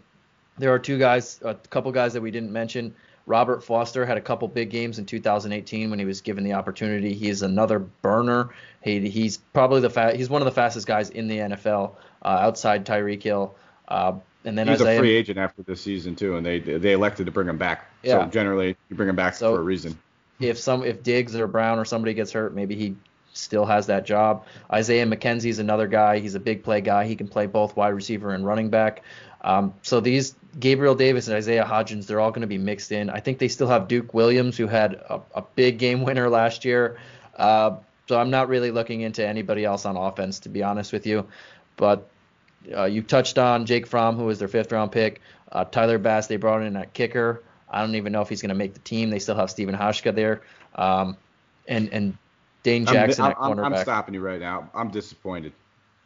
there are two guys, a couple guys that we didn't mention. Robert Foster had a couple big games in 2018 when he was given the opportunity. He's another burner. He, he's probably the fa- he's one of the fastest guys in the NFL uh, outside Tyreek Hill. Uh, and then he's Isaiah, a free agent after this season too, and they they elected to bring him back. Yeah. So generally, you bring him back so for a reason. If some if Diggs or Brown or somebody gets hurt, maybe he still has that job. Isaiah McKenzie is another guy. He's a big play guy. He can play both wide receiver and running back. Um, so these Gabriel Davis and Isaiah Hodgins, they're all going to be mixed in. I think they still have Duke Williams, who had a, a big game winner last year. Uh, so I'm not really looking into anybody else on offense, to be honest with you. But uh, you touched on Jake Fromm, who was their fifth round pick. Uh, Tyler Bass, they brought in at kicker. I don't even know if he's going to make the team. They still have Stephen Hauschka there. Um, and and Dane Jackson I'm. I'm, I'm stopping you right now. I'm disappointed.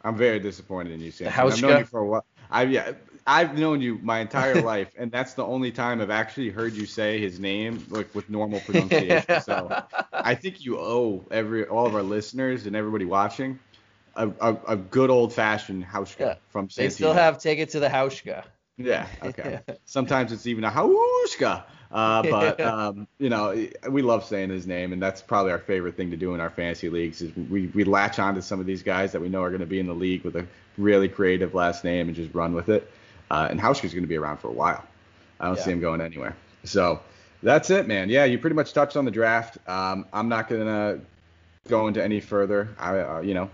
I'm very disappointed in you, Sam. I've known you for a while. I yeah, I've known you my entire life, and that's the only time I've actually heard you say his name like with normal pronunciation. so I think you owe every all of our listeners and everybody watching a, a, a good old fashioned Hauschka yeah. from Santino. They still have take it to the Hauschka. Yeah. Okay. Sometimes it's even a Hauschka. Uh, but [laughs] um, you know, we love saying his name, and that's probably our favorite thing to do in our fantasy leagues. Is we we latch on to some of these guys that we know are going to be in the league with a really creative last name and just run with it. Uh, and Hauschka's going to be around for a while. I don't yeah. see him going anywhere. So that's it, man. Yeah, you pretty much touched on the draft. Um, I'm not going to go into any further. I, uh, you know,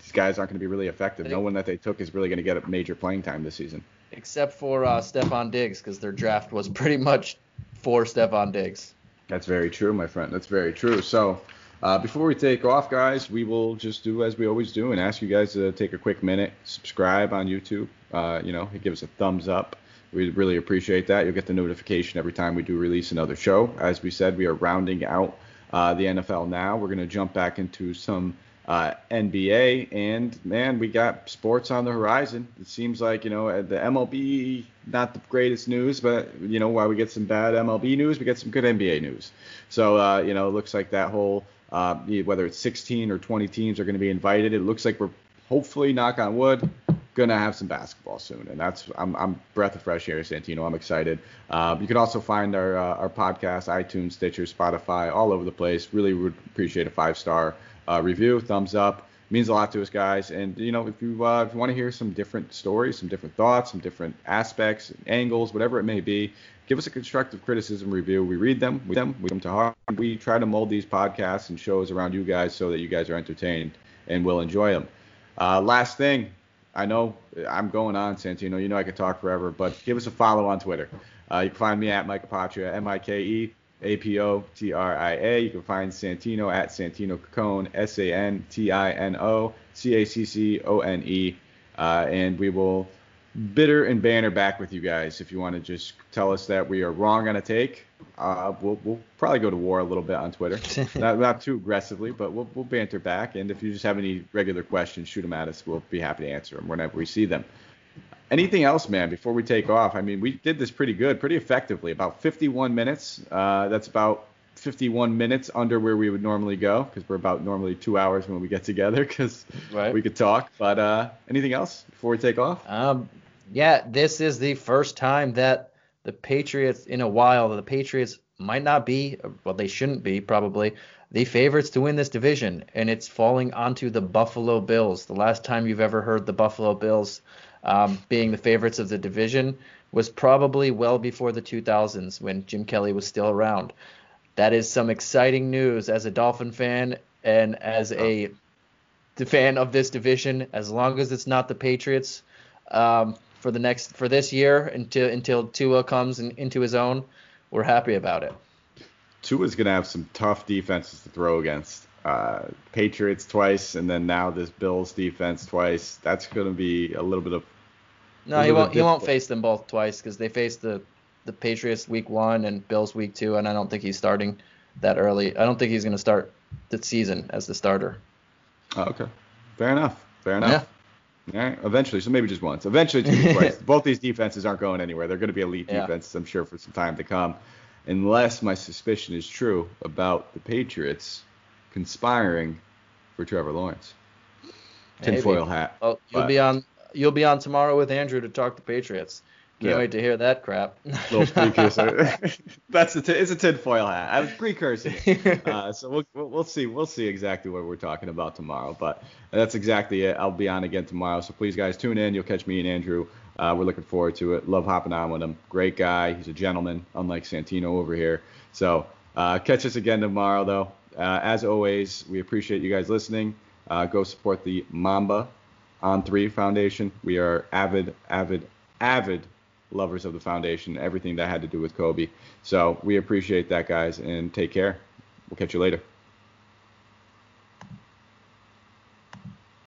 these guys aren't going to be really effective. No one that they took is really going to get a major playing time this season. Except for uh, Stefon Diggs, because their draft was [laughs] pretty much for Stefon Diggs. That's very true, my friend. That's very true. So uh, before we take off, guys, we will just do as we always do and ask you guys to take a quick minute, subscribe on YouTube, uh, you know, give us a thumbs up. We really appreciate that. You'll get the notification every time we do release another show. As we said, we are rounding out uh, the NFL now. We're going to jump back into some uh, NBA, and man, we got sports on the horizon. It seems like you know the MLB not the greatest news, but you know while we get some bad MLB news, we get some good NBA news. So uh, you know, it looks like that whole uh, whether it's 16 or 20 teams are going to be invited. It looks like we're hopefully, knock on wood, gonna have some basketball soon, and that's I'm, I'm breath of fresh air, Santino. I'm excited. Uh, you can also find our uh, our podcast, iTunes, Stitcher, Spotify, all over the place. Really would appreciate a five star uh, review, thumbs up. means a lot to us, guys. And you know, if you uh, if you want to hear some different stories, some different thoughts, some different aspects, angles, whatever it may be, give us a constructive criticism review. We read them, we them, we them to heart. We try to mold these podcasts and shows around you guys so that you guys are entertained and will enjoy them. Uh, last thing, I know I'm going on, Santino. You know I could talk forever, but give us a follow on Twitter. Uh, you can find me at Mike Apotria, M-I-K-E A-P-O-T-R-I-A. You can find Santino at Santino Caccone, S-A-N-T-I-N-O C-A-C-C-O-N-E. Uh, and we will bitter and banner back with you guys. If you want to just tell us that we are wrong on a take, uh, we'll, we'll probably go to war a little bit on Twitter. [laughs] not, not too aggressively, but we'll, we'll banter back. And if you just have any regular questions, shoot them at us. We'll be happy to answer them whenever we see them. Anything else, man, before we take off? I mean, we did this pretty good, pretty effectively. About 51 minutes. Uh, that's about 51 minutes under where we would normally go because we're about normally two hours when we get together because right. we could talk. But uh, anything else before we take off? Um, yeah, this is the first time that the Patriots in a while, the Patriots might not be, well, they shouldn't be probably, the favorites to win this division, and it's falling onto the Buffalo Bills. The last time you've ever heard the Buffalo Bills um, being the favorites of the division was probably well before the 2000s when Jim Kelly was still around. That is some exciting news as a Dolphin fan and as a fan of this division. As long as it's not the Patriots, um, for the next for this year until until Tua comes in, into his own. We're happy about it. Tua's gonna have some tough defenses to throw against. Uh, Patriots twice, and then now this Bills defense twice. That's gonna be a little bit of. No, he won't. He won't face them both twice because they faced the the Patriots week one and Bills week two, and I don't think he's starting that early. I don't think he's gonna start the season as the starter. Oh, okay, fair enough. Fair enough. Yeah. Right, eventually, so maybe just once. Eventually, [laughs] twice. Both these defenses aren't going anywhere. They're going to be elite yeah. defenses, I'm sure, for some time to come, unless my suspicion is true about the Patriots conspiring for Trevor Lawrence. Tinfoil hat. Oh, you'll but. be on. You'll be on tomorrow with Andrew to talk the Patriots. Can't yeah. wait to hear that crap. Little precursor. [laughs] That's a t- it's a tinfoil hat. I was precursor. [laughs] Uh, so we'll, we'll see we'll see exactly what we're talking about tomorrow. But that's exactly it. I'll be on again tomorrow. So please guys tune in. You'll catch me and Andrew. Uh, we're looking forward to it. Love hopping on with him. Great guy. He's a gentleman, unlike Santino over here. So uh, catch us again tomorrow though. Uh, as always, we appreciate you guys listening. Uh, go support the Mamba on Three Foundation. We are avid, avid, avid lovers of the foundation, everything that had to do with Kobe. So we appreciate that, guys, and take care. We'll catch you later.